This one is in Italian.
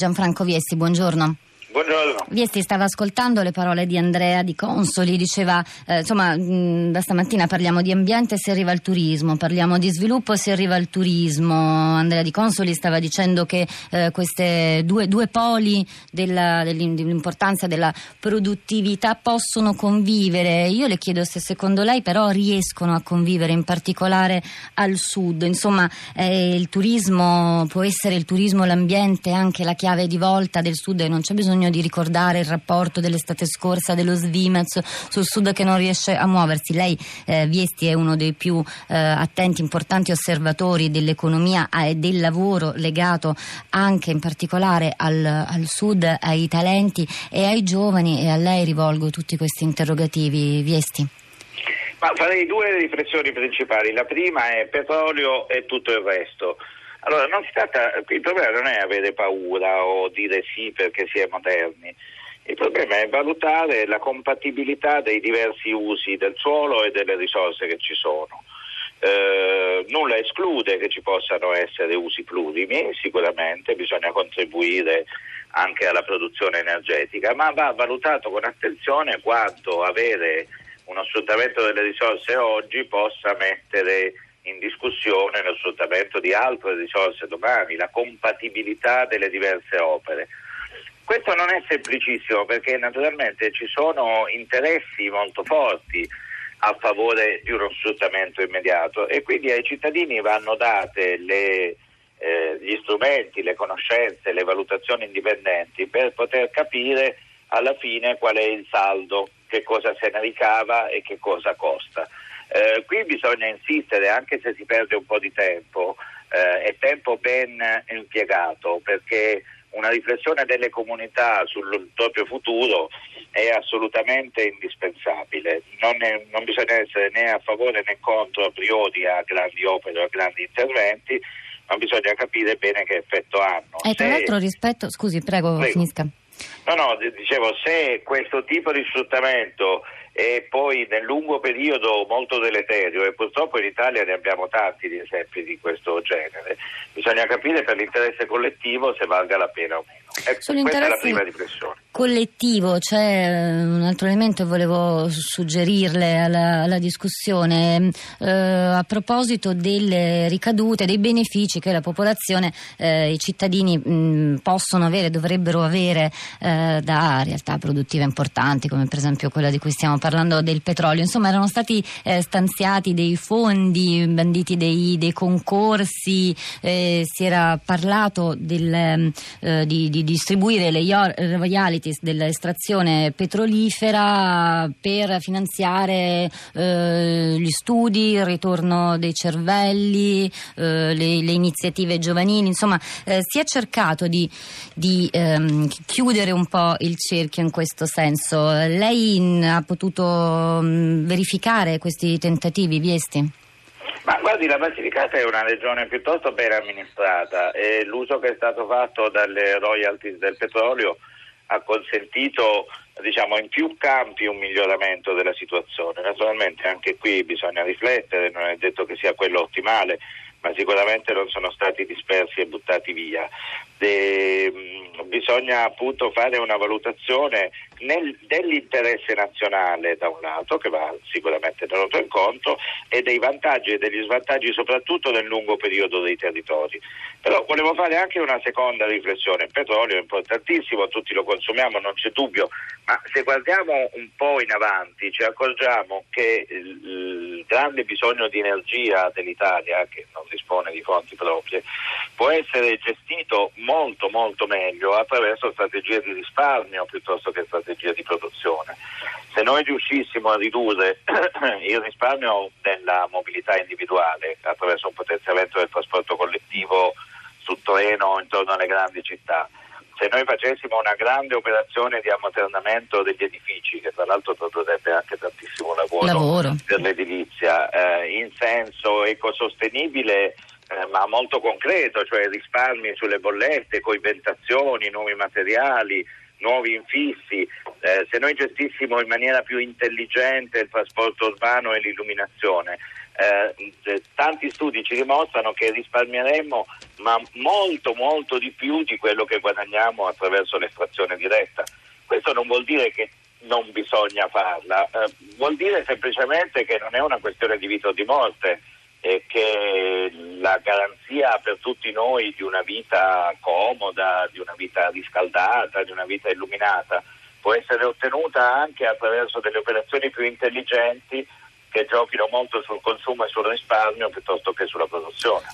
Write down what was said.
Gianfranco Viesti, buongiorno. Buongiorno. Viesti stava ascoltando le parole di Andrea Di Consoli, diceva eh, insomma mh, da stamattina parliamo di ambiente se arriva il turismo, parliamo di sviluppo se arriva il turismo. Andrea Di Consoli stava dicendo che eh, questi due, due, poli della, dell'importanza della produttività possono convivere. Io le chiedo se secondo lei però riescono a convivere in particolare al sud. Insomma eh, il turismo può essere il turismo, l'ambiente anche la chiave di volta del sud e non c'è bisogno bisogno di ricordare il rapporto dell'estate scorsa dello Svimez sul sud che non riesce a muoversi. Lei, eh, Viesti, è uno dei più eh, attenti, importanti osservatori dell'economia e del lavoro legato anche in particolare al, al sud, ai talenti e ai giovani e a lei rivolgo tutti questi interrogativi. Viesti. Ma farei due riflessioni principali. La prima è petrolio e tutto il resto. Allora, tratta, il problema non è avere paura o dire sì perché si è moderni, il problema è valutare la compatibilità dei diversi usi del suolo e delle risorse che ci sono. Eh, nulla esclude che ci possano essere usi plurimi, sicuramente bisogna contribuire anche alla produzione energetica, ma va valutato con attenzione quanto avere uno sfruttamento delle risorse oggi possa mettere in discussione lo sfruttamento di altre risorse domani, la compatibilità delle diverse opere. Questo non è semplicissimo perché naturalmente ci sono interessi molto forti a favore di uno sfruttamento immediato e quindi ai cittadini vanno date le, eh, gli strumenti, le conoscenze, le valutazioni indipendenti per poter capire alla fine qual è il saldo, che cosa se ne ricava e che cosa costa. Eh, qui bisogna insistere, anche se si perde un po' di tempo, eh, è tempo ben impiegato perché una riflessione delle comunità sul proprio futuro è assolutamente indispensabile. Non, è, non, bisogna essere né a favore né contro a priori a grandi opere o a grandi interventi, ma bisogna capire bene che effetto hanno. E tra se... l'altro rispetto, scusi, prego, prego. finisca. No, no, dicevo, se questo tipo di sfruttamento e poi nel lungo periodo molto deleterio e purtroppo in Italia ne abbiamo tanti di esempi di questo genere. Bisogna capire per l'interesse collettivo se valga la pena o meno. Ecco, questa è la prima riflessione. Collettivo, c'è eh, un altro elemento che volevo suggerirle alla, alla discussione eh, a proposito delle ricadute, dei benefici che la popolazione, eh, i cittadini mh, possono avere, dovrebbero avere eh, da realtà produttive importanti come per esempio quella di cui stiamo parlando del petrolio. Insomma erano stati eh, stanziati dei fondi, banditi dei, dei concorsi, si era parlato del, di, di di distribuire le royalties dell'estrazione petrolifera per finanziare eh, gli studi, il ritorno dei cervelli, eh, le, le, iniziative giovanili, insomma eh, si è cercato di, di ehm, chiudere un po' il cerchio in questo senso. Lei ha potuto mh, mm, verificare questi tentativi, Viesti? Ma guardi, la Basilicata è una regione piuttosto ben amministrata e l'uso che è stato fatto dalle royalties del petrolio ha consentito diciamo, in più campi un miglioramento della situazione. Naturalmente anche qui bisogna riflettere, non è detto che sia quello ottimale, ma sicuramente non sono stati dispersi e buttati via. De, mm, bisogna appunto fare una valutazione nel, dell'interesse nazionale da un lato, che va sicuramente tenuto in conto, e dei vantaggi e degli svantaggi soprattutto nel lungo periodo dei territori. Però volevo fare anche una seconda riflessione. Il petrolio è importantissimo, tutti lo consumiamo, non c'è dubbio, ma se guardiamo un po' in avanti ci accorgiamo che il, grande bisogno di energia dell'Italia, che non dispone di fonti proprie, può essere gestito molto molto meglio attraverso strategie di risparmio piuttosto che strategie di produzione. Se noi riuscissimo a ridurre il risparmio della mobilità individuale attraverso un potenziamento del trasporto collettivo su treno intorno alle grandi città, se noi facessimo una grande operazione di ammodernamento degli edifici, che tra l'altro produrrebbe anche tantissimo lavoro, lavoro. per l'edilizia, eh, in senso ecosostenibile eh, ma molto concreto, cioè risparmi sulle bollette, coibentazioni, nuovi materiali, nuovi infissi, eh, se noi gestissimo in maniera più intelligente il trasporto urbano e l'illuminazione, eh, tanti studi ci dimostrano che risparmieremmo ma molto molto di più di quello che guadagniamo attraverso l'estrazione diretta. Questo non vuol dire che non bisogna farla, eh, vuol dire semplicemente che non è una questione di vita o di morte e che la garanzia per tutti noi di una vita comoda, di una vita riscaldata, di una vita illuminata può essere ottenuta anche attraverso delle operazioni più intelligenti che giochino molto sul consumo e sul risparmio piuttosto che sulla produzione.